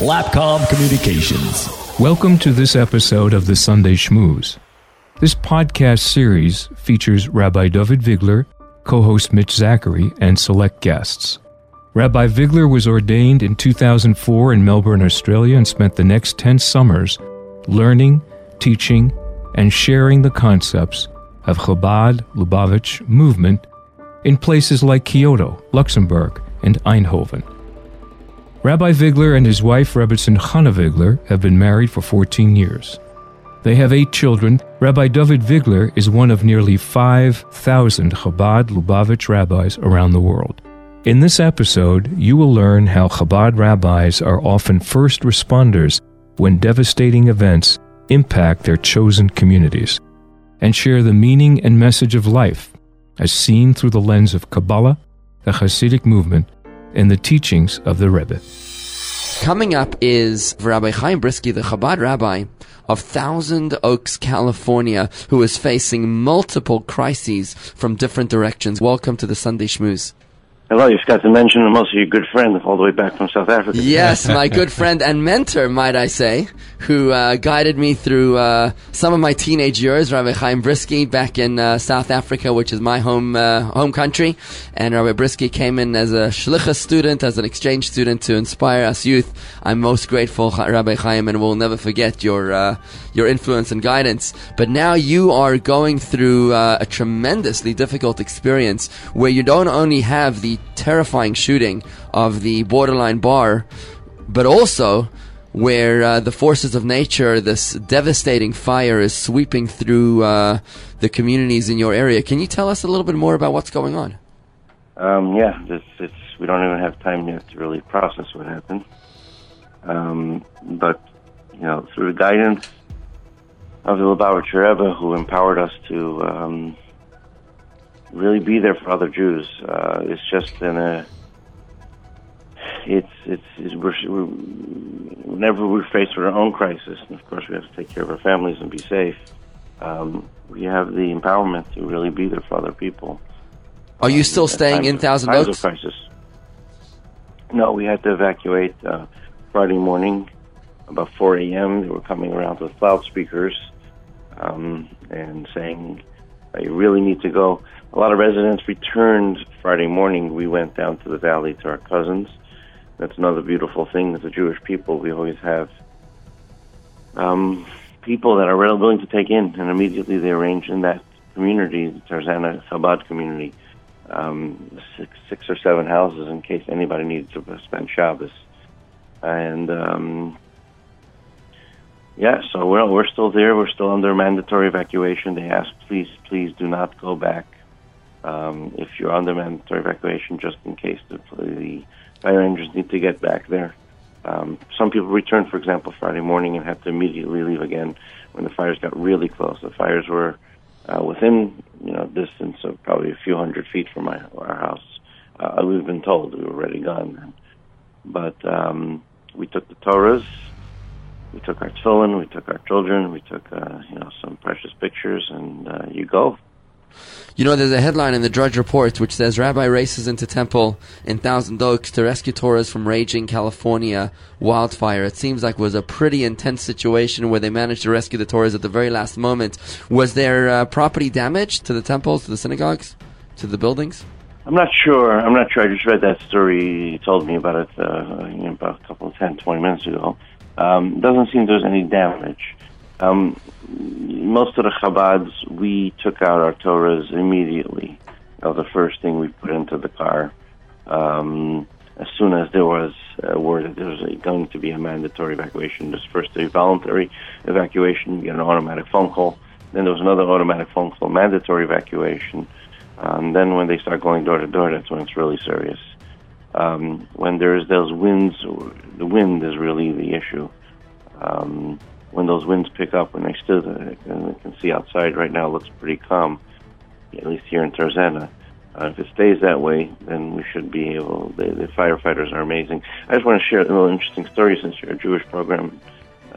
Slapcom Communications. Welcome to this episode of the Sunday Schmooze. This podcast series features Rabbi David Vigler, co host Mitch Zachary, and select guests. Rabbi Vigler was ordained in 2004 in Melbourne, Australia, and spent the next 10 summers learning, teaching, and sharing the concepts of Chabad Lubavitch movement in places like Kyoto, Luxembourg, and Eindhoven. Rabbi Vigler and his wife, Rebbetzin Chana Vigler, have been married for 14 years. They have eight children. Rabbi David Vigler is one of nearly 5,000 Chabad Lubavitch rabbis around the world. In this episode, you will learn how Chabad rabbis are often first responders when devastating events impact their chosen communities, and share the meaning and message of life as seen through the lens of Kabbalah, the Hasidic movement, and the teachings of the Rebbe. Coming up is Rabbi Chaim Bryski, the Chabad rabbi of Thousand Oaks, California, who is facing multiple crises from different directions. Welcome to the Sunday Schmooze. Hello, you forgot to mention I'm also your good friend all the way back from South Africa. Yes, my good friend and mentor, might I say, who uh, guided me through uh, some of my teenage years, Rabbi Chaim Bryski, back in uh, South Africa, which is my home uh, home country. And Rabbi Bryski came in as a shlichus student, as an exchange student to inspire us youth. I'm most grateful, Rabbi Chaim, and we'll never forget your uh, your influence and guidance. But now you are going through uh, a tremendously difficult experience where you don't only have the terrifying shooting of the borderline bar, but also where uh, the forces of nature, this devastating fire, is sweeping through uh, the communities in your area. Can you tell us a little bit more about what's going on? Um, yeah, it's, it's, we don't even have time yet to really process what happened. Um, but, you know, through the guidance of the Lubavitcher Rebbe, who empowered us to um, really be there for other Jews. Uh, it's just in a it's it's, it's we're, we're, whenever we're faced with our own crisis, and of course we have to take care of our families and be safe. Um, we have the empowerment to really be there for other people. Are you still um, staying in Thousand Oaks? Of crisis. No, we had to evacuate uh, Friday morning about 4 a.m. They were coming around with loudspeakers um, and saying, "You really need to go." a lot of residents returned Friday morning. We went down to the valley to our cousins. That's another beautiful thing as a Jewish people. We always have um, people that are willing to take in, and immediately they arrange in that community, the Tarzana Chabad community, um, six, six or seven houses in case anybody needs to spend Shabbos. And um, yeah, so we're we're still there. We're still under mandatory evacuation. They asked, please, please do not go back um, if you're under mandatory evacuation, just in case the, the fire engines need to get back there. Um, some people returned, for example, Friday morning and had to immediately leave again when the fires got really close. The fires were uh, within you know distance of probably a few hundred feet from my our house. Uh, we've been told we were already gone, but um, we took the Torahs, we took our children, we took our children, we took uh, you know some precious pictures, and uh, you go. You know, there's a headline in the Drudge Report which says Rabbi races into temple in Thousand Oaks to rescue Torahs from raging California wildfire. It seems like it was a pretty intense situation where they managed to rescue the Torahs at the very last moment. Was there uh, property damage to the temples, to the synagogues, to the buildings? I'm not sure. I'm not sure. I just read that story. You told me about it uh, about a couple of 10, 20 minutes ago. Um, doesn't seem there's any damage. Um, most of the Chabads, we took out our Torahs immediately. That was the first thing we put into the car. Um, as soon as there was a word that there was a, going to be a mandatory evacuation, there's first a voluntary evacuation, you get an automatic phone call. Then there was another automatic phone call, mandatory evacuation. Um, then when they start going door to door, that's when it's really serious. Um, when there's those winds, the wind is really the issue. Um, when those winds pick up, when they still uh, can see outside right now, looks pretty calm, at least here in Tarzana. Uh, if it stays that way, then we should be able. The, the firefighters are amazing. I just want to share a little interesting story since you're a Jewish program.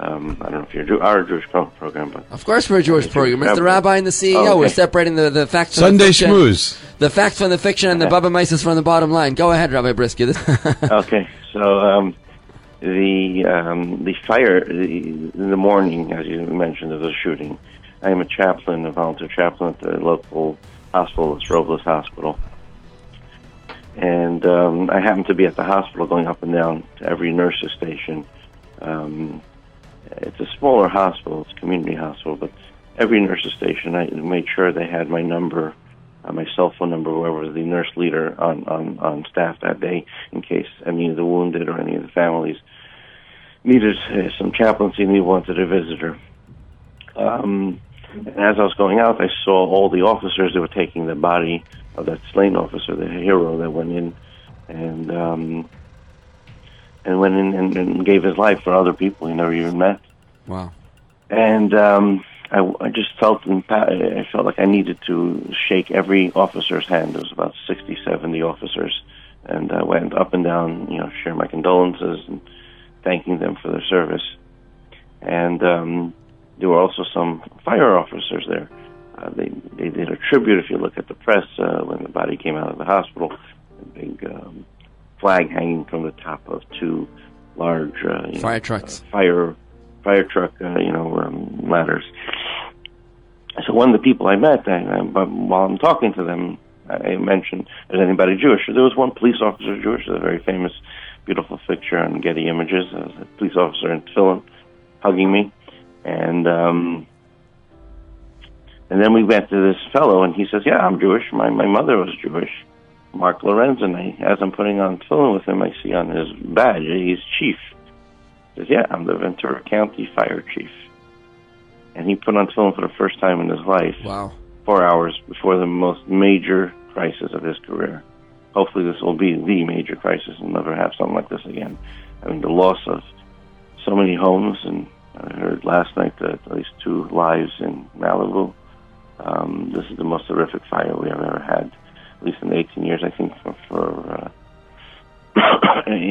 Um, I don't know if you're Jew- our Jewish program, but of course we're a Jewish program. It's the rabbi and the CEO. Oh, okay. We're separating the, the facts. Sunday from the schmooze. The facts from the fiction and the Baba Mises from the bottom line. Go ahead, Rabbi Bryski. okay, so um, the um, the fire the, in the morning, as you mentioned, of the shooting. I am a chaplain, a volunteer chaplain at the local hospital, it's Robles Hospital, and um, I happened to be at the hospital, going up and down to every nurse's station. Um, it's a smaller hospital, it's a community hospital, but every nurse's station, I made sure they had my number uh, my cell phone number, whoever the nurse leader on, on, on staff that day, in case any of the wounded or any of the families needed uh, some chaplaincy and they wanted a visitor. Um, and as I was going out, I saw all the officers that were taking the body of that slain officer, the hero that went in and um, and went in and, and gave his life for other people he never even met. Wow. And um, I, I just felt I felt like I needed to shake every officer's hand. There was about 60, 70 officers, and I went up and down, you know, sharing my condolences and thanking them for their service. And um, there were also some fire officers there. Uh, they they did a tribute. If you look at the press, uh, when the body came out of the hospital, a big um, flag hanging from the top of two large uh, fire know, trucks, uh, fire fire truck, uh, you know, um, ladders. So one of the people I met, I, I, while I'm talking to them, I mentioned, "Is anybody Jewish?" There was one police officer Jewish, a very famous, beautiful picture on Getty Images. a police officer in tefillin hugging me, and um, and then we went to this fellow, and he says, "Yeah, I'm Jewish. My my mother was Jewish." Mark Lorenz, and I, as I'm putting on tefillin with him, I see on his badge he's chief He says, "Yeah, I'm the Ventura County Fire Chief." And he put on tefillin for the first time in his life. Wow. Four hours before the most major crisis of his career. Hopefully, this will be the major crisis and never have something like this again. I mean, the loss of so many homes, and I heard last night that at least two lives in Malibu. Um, this is the most horrific fire we have ever had,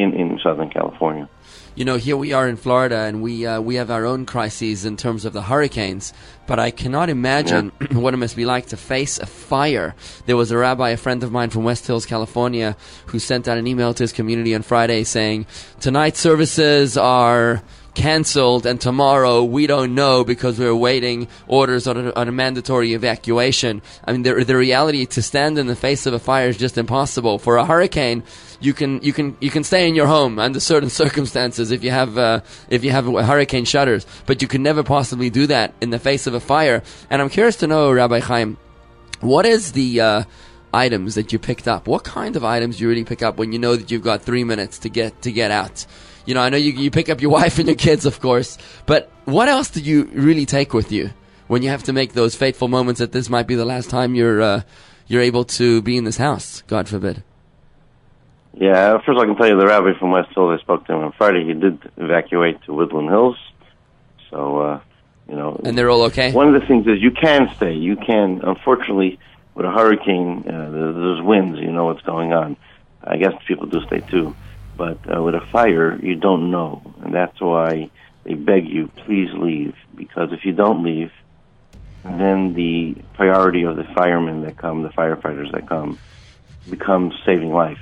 in in Southern California you know, here we are in Florida, and we uh, we have our own crises in terms of the hurricanes. But I cannot imagine yeah. what it must be like to face a fire. There was a rabbi, a friend of mine from West Hills, California, who sent out an email to his community on Friday saying, "Tonight's services are." canceled and tomorrow we don't know because we're waiting orders on a, on a, mandatory evacuation. I mean, the, the reality to stand in the face of a fire is just impossible. For a hurricane, you can you can you can stay in your home under certain circumstances if you have uh, if you have hurricane shutters, but you can never possibly do that in the face of a fire. And I'm curious to know, Rabbi Chaim, what is the uh, items that you picked up? What kind of items you really pick up when you know that you've got three minutes to get to get out? You know, I know you you pick up your wife and your kids, of course, but what else do you really take with you when you have to make those fateful moments that this might be the last time you're uh, you're able to be in this house? God forbid. Yeah, first I can tell you the rabbi from West Hill, I spoke to him on Friday. He did evacuate to Woodland Hills. So, uh, you know. And they're all okay? One of the things is you can stay. You can, unfortunately, with a hurricane, uh, there's winds, you know what's going on. I guess people do stay too. But uh, with a fire, you don't know. And that's why they beg you, please leave. Because if you don't leave, then the priority of the firemen that come, the firefighters that come, becomes saving life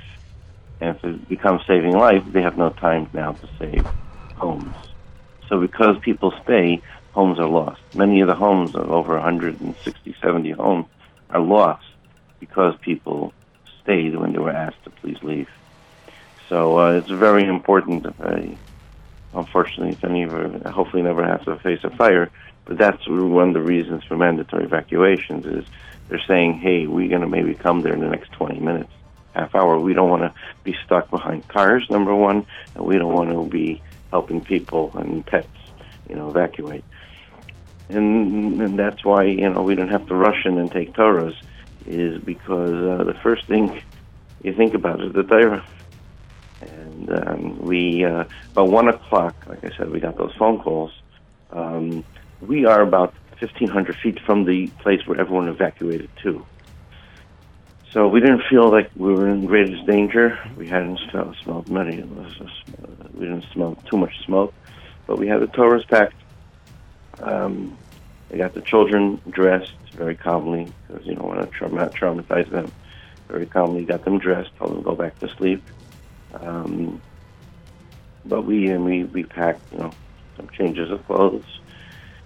and if it becomes saving life, they have no time now to save homes. So because people stay, homes are lost. Many of the homes of over 160, 70 homes are lost because people stayed when they were asked to please leave. So uh, it's very important. Uh, unfortunately, if any of hopefully never have to face a fire, but that's one of the reasons for mandatory evacuations is they're saying, hey, we're going to maybe come there in the next 20 minutes half hour. We don't want to be stuck behind cars, number one, and we don't want to be helping people and pets, you know, evacuate. And, and that's why, you know, we don't have to rush in and take Torahs, is because uh, the first thing you think about is the Torah. And um, we, uh, about 1 o'clock, like I said, we got those phone calls. Um, we are about 1,500 feet from the place where everyone evacuated to. So we didn't feel like we were in greatest danger. We hadn't smelled, many. We didn't smell too much smoke, but we had the Torahs packed. Um, got the children dressed very calmly because you don't want to trauma- traumatize them. Very calmly got them dressed, told them to go back to sleep. Um, but we and we we pack you know some changes of clothes.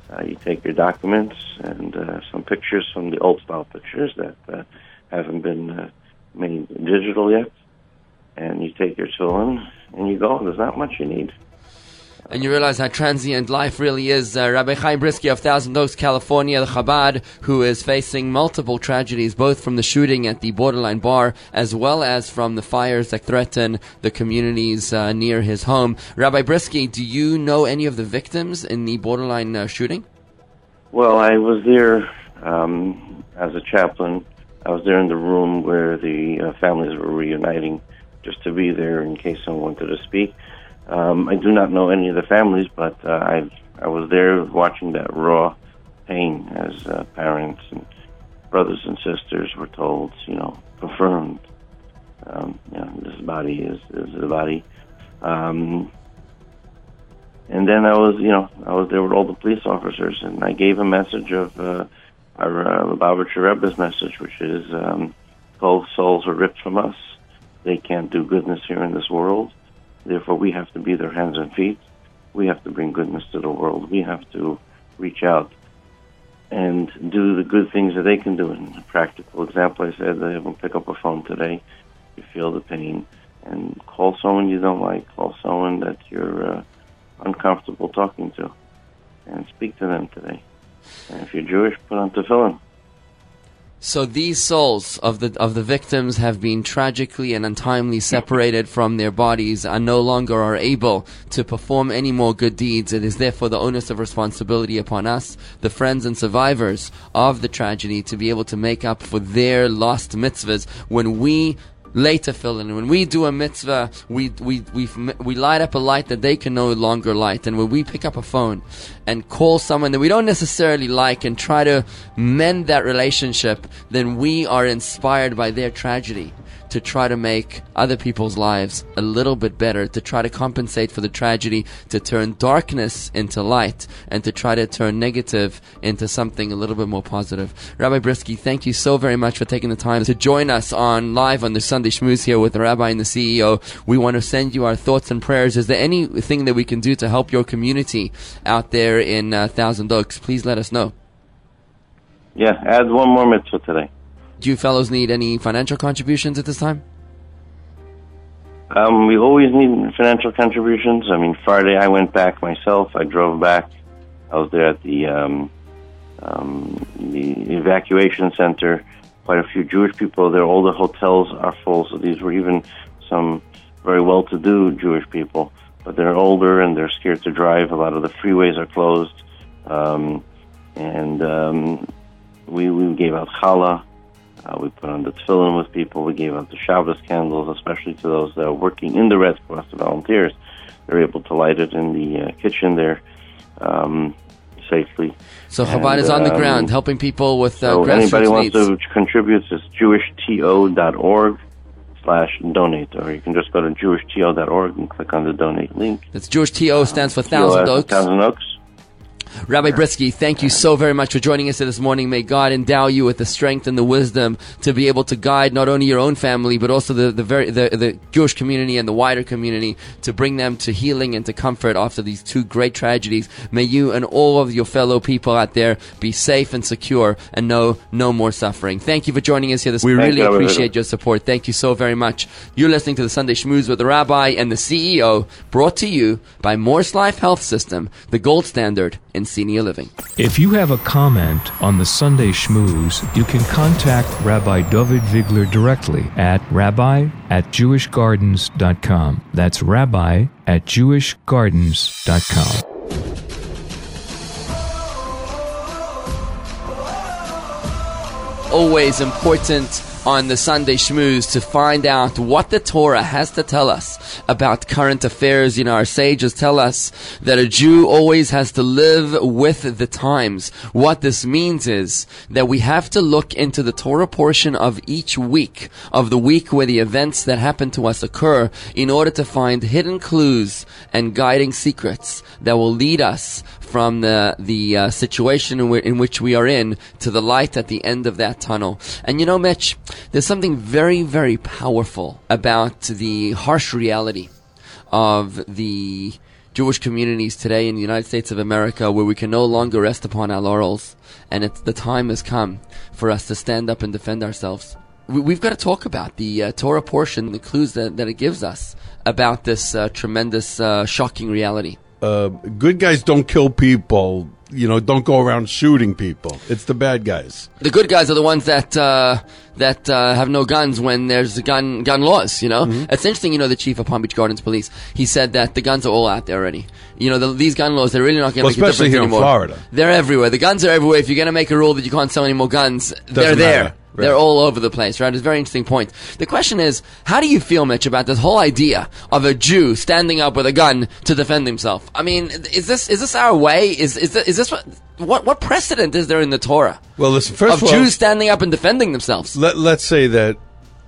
Uh, you take your documents and uh, some pictures from the old style pictures that uh, haven't been uh, made digital yet, and you take your tefillin and you go. There's not much you need and you realize how transient life really is. Uh, Rabbi Chaim Bryski of Thousand Oaks, California, the Chabad, who is facing multiple tragedies, both from the shooting at the Borderline Bar as well as from the fires that threaten the communities uh, near his home. Rabbi Bryski, do you know any of the victims in the Borderline uh, shooting? Well, I was there um, as a chaplain. I was there in the room where the uh, families were reuniting, just to be there in case someone wanted to speak. Um, I do not know any of the families, but uh, I I was there watching that raw pain as uh, parents and brothers and sisters were told, you know, confirmed, um, you know, this body is is the body. Um, and then I was, you know, I was there with all the police officers, and I gave a message of uh, our uh, Lubavitcher Rebbe's message, which is, um, "Both souls are ripped from us. They can't do goodness here in this world." Therefore, we have to be their hands and feet. We have to bring goodness to the world. We have to reach out and do the good things that they can do. In a practical example, I said they them pick up a phone today. You feel the pain and call someone you don't like. Call someone that you're uh, uncomfortable talking to, and speak to them today. And if you're Jewish, put on tefillin. So these souls of the of the victims have been tragically and untimely separated from their bodies and no longer are able to perform any more good deeds. It is therefore the onus of responsibility upon us, the friends and survivors of the tragedy, to be able to make up for their lost mitzvahs when we lay tefillin. When we do a mitzvah, we, we, we, we light up a light that they can no longer light. And when we pick up a phone and call someone that we don't necessarily like and try to mend that relationship, then we are inspired by their tragedy to try to make other people's lives a little bit better, to try to compensate for the tragedy, to turn darkness into light, and to try to turn negative into something a little bit more positive. Rabbi Bryski, thank you so very much for taking the time to join us on live on the Sunday Schmooze here with the Rabbi and the CEO. We want to send you our thoughts and prayers. Is there anything that we can do to help your community out there in uh, Thousand Oaks? Please let us know. Yeah, add one more mitzvah today. Do you fellows need any financial contributions at this time? Um, we always need financial contributions. I mean, Friday I went back myself. I drove back. I was there at the um, um, the evacuation center. Quite a few Jewish people there. All the hotels are full. So these were even some very well-to-do Jewish people, but they're older and they're scared to drive. A lot of the freeways are closed, um, and um, we we gave out challah. Uh, we put on the tefillin with people. We gave out the Shabbos candles, especially to those that are working in the Red Cross, the volunteers. They're able to light it in the uh, kitchen there um, safely. So Chabad and, is on the um, ground helping people with uh, so anybody wants needs. to contribute, it's jewishto.org slash donate, or you can just go to jewishto.org and click on the donate link. That's Jewish TO stands for Thousand Oaks. Thousand Oaks. Rabbi Bryski, thank you so very much for joining us this morning. May God endow you with the strength and the wisdom to be able to guide not only your own family, but also the, the, very, the, the Jewish community and the wider community to bring them to healing and to comfort after these two great tragedies. May you and all of your fellow people out there be safe and secure and know no more suffering. Thank you for joining us here this morning. We really you, appreciate your support. Thank you so very much. You're listening to the Sunday Schmooze with the Rabbi and the CEO, brought to you by MorseLife Health System, the gold standard in senior living. If you have a comment on the Sunday Schmooze, you can contact Rabbi David Vigler directly at rabbi at jewishgardens.com. That's rabbi at jewishgardens.com. Always important on the Sunday Schmooze to find out what the Torah has to tell us about current affairs. You know, our sages tell us that a Jew always has to live with the times. What this means is that we have to look into the Torah portion of each week, of the week where the events that happen to us occur, in order to find hidden clues and guiding secrets that will lead us from the the uh, situation in, in, which we are in to the light at the end of that tunnel. And you know, Mitch, there's something very, very powerful about the harsh reality of the Jewish communities today in the United States of America where we can no longer rest upon our laurels and it's the time has come for us to stand up and defend ourselves. We, have got to talk about the uh, Torah portion, the clues that, that it gives us about this uh, tremendous, uh, shocking reality. Uh, good guys don't kill people you know, don't go around shooting people. It's the bad guys. The good guys are the ones that uh, that uh, have no guns when there's gun gun laws. You know, mm-hmm. it's interesting. You know, the chief of Palm Beach Gardens Police, he said that the guns are all out there already. You know, the, these gun laws, they're really not going to well, make a difference here anymore. in Florida. They're everywhere. The guns are everywhere. If you're going to make a rule that you can't sell any more guns, Doesn't they're there. Matter. Right. They're all over the place, right? It's a very interesting point. The question is, how do you feel, Mitch, about this whole idea of a Jew standing up with a gun to defend himself? I mean, is this is this our way? Is is this, is this what what what precedent is there in the Torah? Well, listen, first of, of all, Jews standing up and defending themselves. Let, let's say that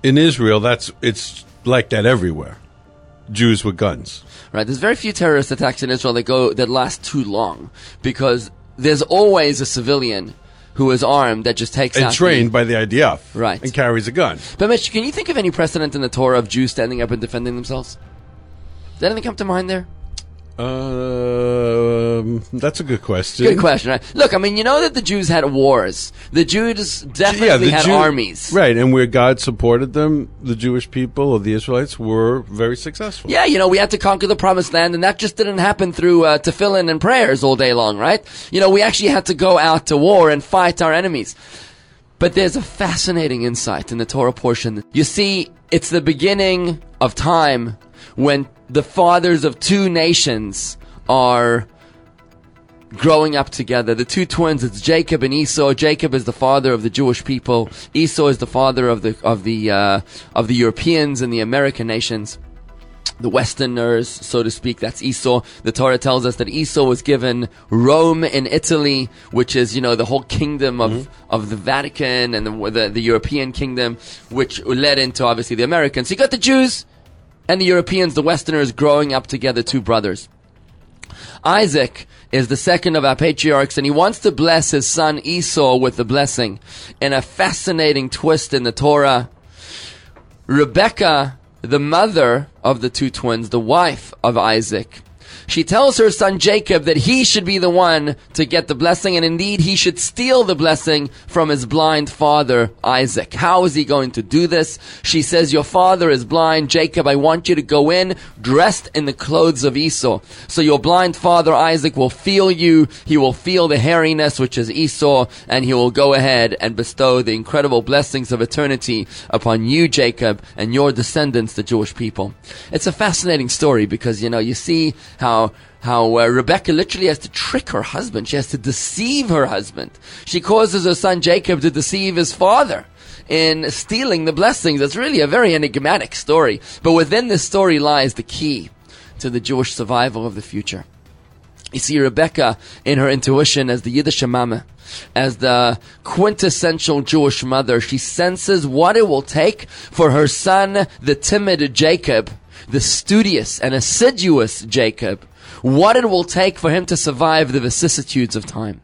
in Israel, that's it's like that everywhere. Jews with guns. Right. There's very few terrorist attacks in Israel that go that last too long because there's always a civilian who is armed that just takes and out trained the, by the IDF, right, and carries a gun. But Mitch, can you think of any precedent in the Torah of Jews standing up and defending themselves? Does anything come to mind there? Um, that's a good question. Good question. Right? Look, I mean, you know that the Jews had wars. The Jews definitely yeah, the had Jew- armies. Right, and where God supported them, the Jewish people or the Israelites were very successful. Yeah, you know, we had to conquer the promised land, and that just didn't happen through uh, tefillin and prayers all day long, right? You know, we actually had to go out to war and fight our enemies. But there's a fascinating insight in the Torah portion. You see, it's the beginning of time when the fathers of two nations are growing up together. The two twins, it's Jacob and Esau. Jacob is the father of the Jewish people. Esau is the father of the of the uh, of the Europeans and the American nations. The Westerners, so to speak, that's Esau. The Torah tells us that Esau was given Rome in Italy, which is, you know, the whole kingdom of, mm-hmm. of the Vatican and the, the, the European kingdom, which led into obviously the Americans. So you got the Jews, and the Europeans, the Westerners, growing up together, two brothers. Isaac is the second of our patriarchs, and he wants to bless his son Esau with the blessing. In a fascinating twist in the Torah, Rebecca, the mother of the two twins, the wife of Isaac, she tells her son Jacob that he should be the one to get the blessing, and indeed he should steal the blessing from his blind father, Isaac. How is he going to do this? She says, Your father is blind. Jacob, I want you to go in dressed in the clothes of Esau. So your blind father, Isaac, will feel you. He will feel the hairiness, which is Esau, and he will go ahead and bestow the incredible blessings of eternity upon you, Jacob, and your descendants, the Jewish people. It's a fascinating story because, you know, you see how how how uh, Rebecca literally has to trick her husband. She has to deceive her husband. She causes her son Jacob to deceive his father in stealing the blessings. It's really a very enigmatic story. But within this story lies the key to the Jewish survival of the future. You see, Rebecca, in her intuition as the Yiddish mama, as the quintessential Jewish mother, she senses what it will take for her son, the timid Jacob, the studious and assiduous Jacob, what it will take for him to survive the vicissitudes of time.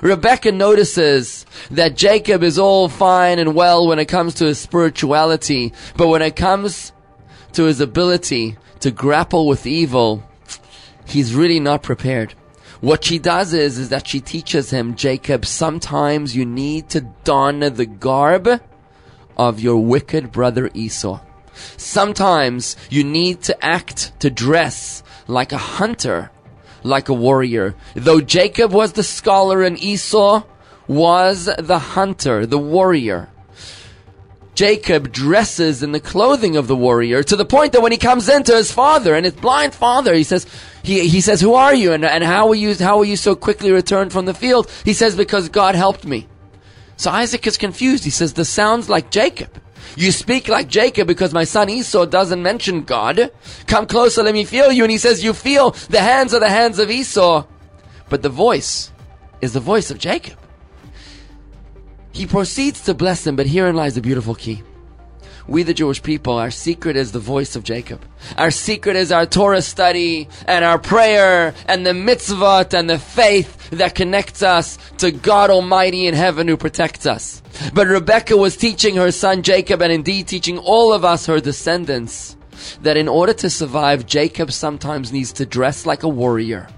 Rebecca notices that Jacob is all fine and well when it comes to his spirituality, but when it comes to his ability to grapple with evil, he's really not prepared. What she does is, is that she teaches him, Jacob, sometimes you need to don the garb of your wicked brother Esau. Sometimes you need to act, to dress like a hunter, like a warrior. Though Jacob was the scholar and Esau was the hunter, the warrior. Jacob dresses in the clothing of the warrior to the point that when he comes into his father and his blind father, he says, he, he says, who are you and, and how were you, how were you so quickly returned from the field? He says, because God helped me. So Isaac is confused. He says, this sounds like Jacob. You speak like Jacob because my son Esau doesn't mention God. Come closer, let me feel you. And he says, You feel the hands are the hands of Esau. But the voice is the voice of Jacob. He proceeds to bless him, but herein lies the beautiful key. We, the Jewish people, our secret is the voice of Jacob. Our secret is our Torah study and our prayer and the mitzvot and the faith that connects us to God Almighty in heaven who protects us. But Rebecca was teaching her son Jacob and indeed teaching all of us, her descendants, that in order to survive, Jacob sometimes needs to dress like a warrior.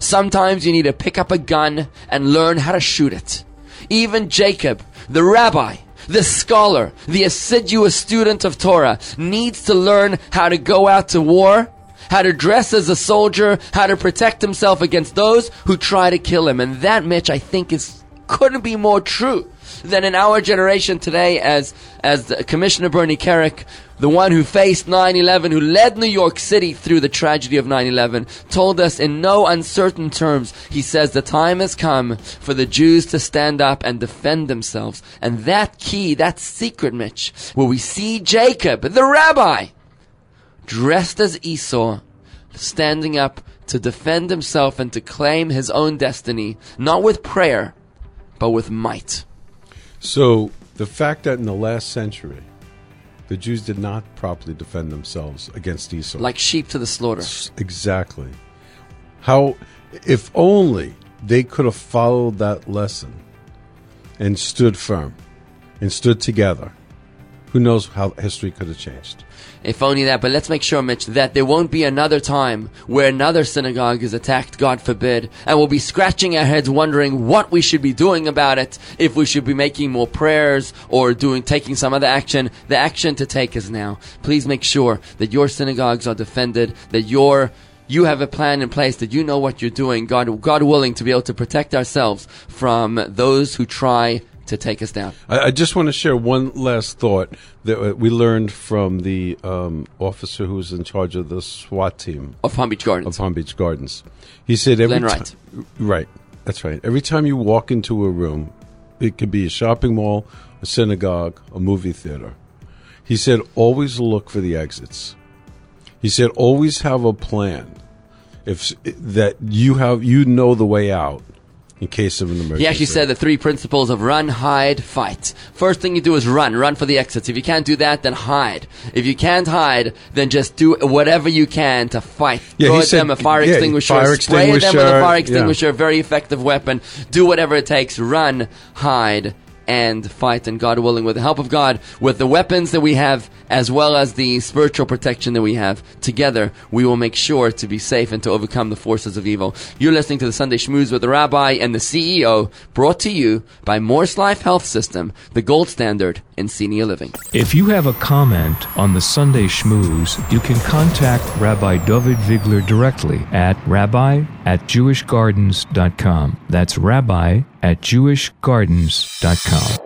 Sometimes you need to pick up a gun and learn how to shoot it. Even Jacob, the rabbi, the scholar, the assiduous student of Torah, needs to learn how to go out to war, how to dress as a soldier, how to protect himself against those who try to kill him. And that, Mitch, I think is couldn't be more true than in our generation today as as Commissioner Bernie Kerik, the one who faced 9/11, who led New York City through the tragedy of 9/11, told us in no uncertain terms. He says the time has come for the Jews to stand up and defend themselves. And that key, that secret, Mitch, where we see Jacob, the rabbi, dressed as Esau, standing up to defend himself and to claim his own destiny, not with prayer, but with might. So the fact that in the last century, the Jews did not properly defend themselves against Esau. Like sheep to the slaughter. Exactly. How, if only they could have followed that lesson and stood firm and stood together, who knows how history could have changed. If only that, but let's make sure, Mitch, that there won't be another time where another synagogue is attacked, God forbid, and we'll be scratching our heads wondering what we should be doing about it, if we should be making more prayers or doing, taking some other action. The action to take is now. Please make sure that your synagogues are defended, that your you have a plan in place that you know what you're doing, God, God willing to be able to protect ourselves from those who try to take us down. I, I just want to share one last thought that uh, we learned from the um, officer who was in charge of the SWAT team of Palm Beach Gardens. Of Palm Beach Gardens, he said every Glenn Wright. Right, that's right. Every time you walk into a room, it could be a shopping mall, a synagogue, a movie theater. He said always look for the exits. He said always have a plan. If that you have you know the way out in case of an emergency. He actually said the three principles of run, hide, fight. First thing you do is run, run for the exits. If you can't do that, then hide. If you can't hide, then just do whatever you can to fight. Yeah, Throw he at said- them a fire yeah, extinguisher, fire spray at them with a extinguisher, fire yeah. extinguisher, very effective weapon. Do whatever it takes. Run, hide, and fight. And God willing, with the help of God, with the weapons that we have, as well as the spiritual protection that we have, together we will make sure to be safe and to overcome the forces of evil. You're listening to the Sunday Schmooze with the Rabbi and the CEO, brought to you by MorseLife Health System, the gold standard in senior living. If you have a comment on the Sunday Schmooze, you can contact Rabbi David Vigler directly at rabbi at jewishgardens.com. That's rabbi at jewishgardens.com.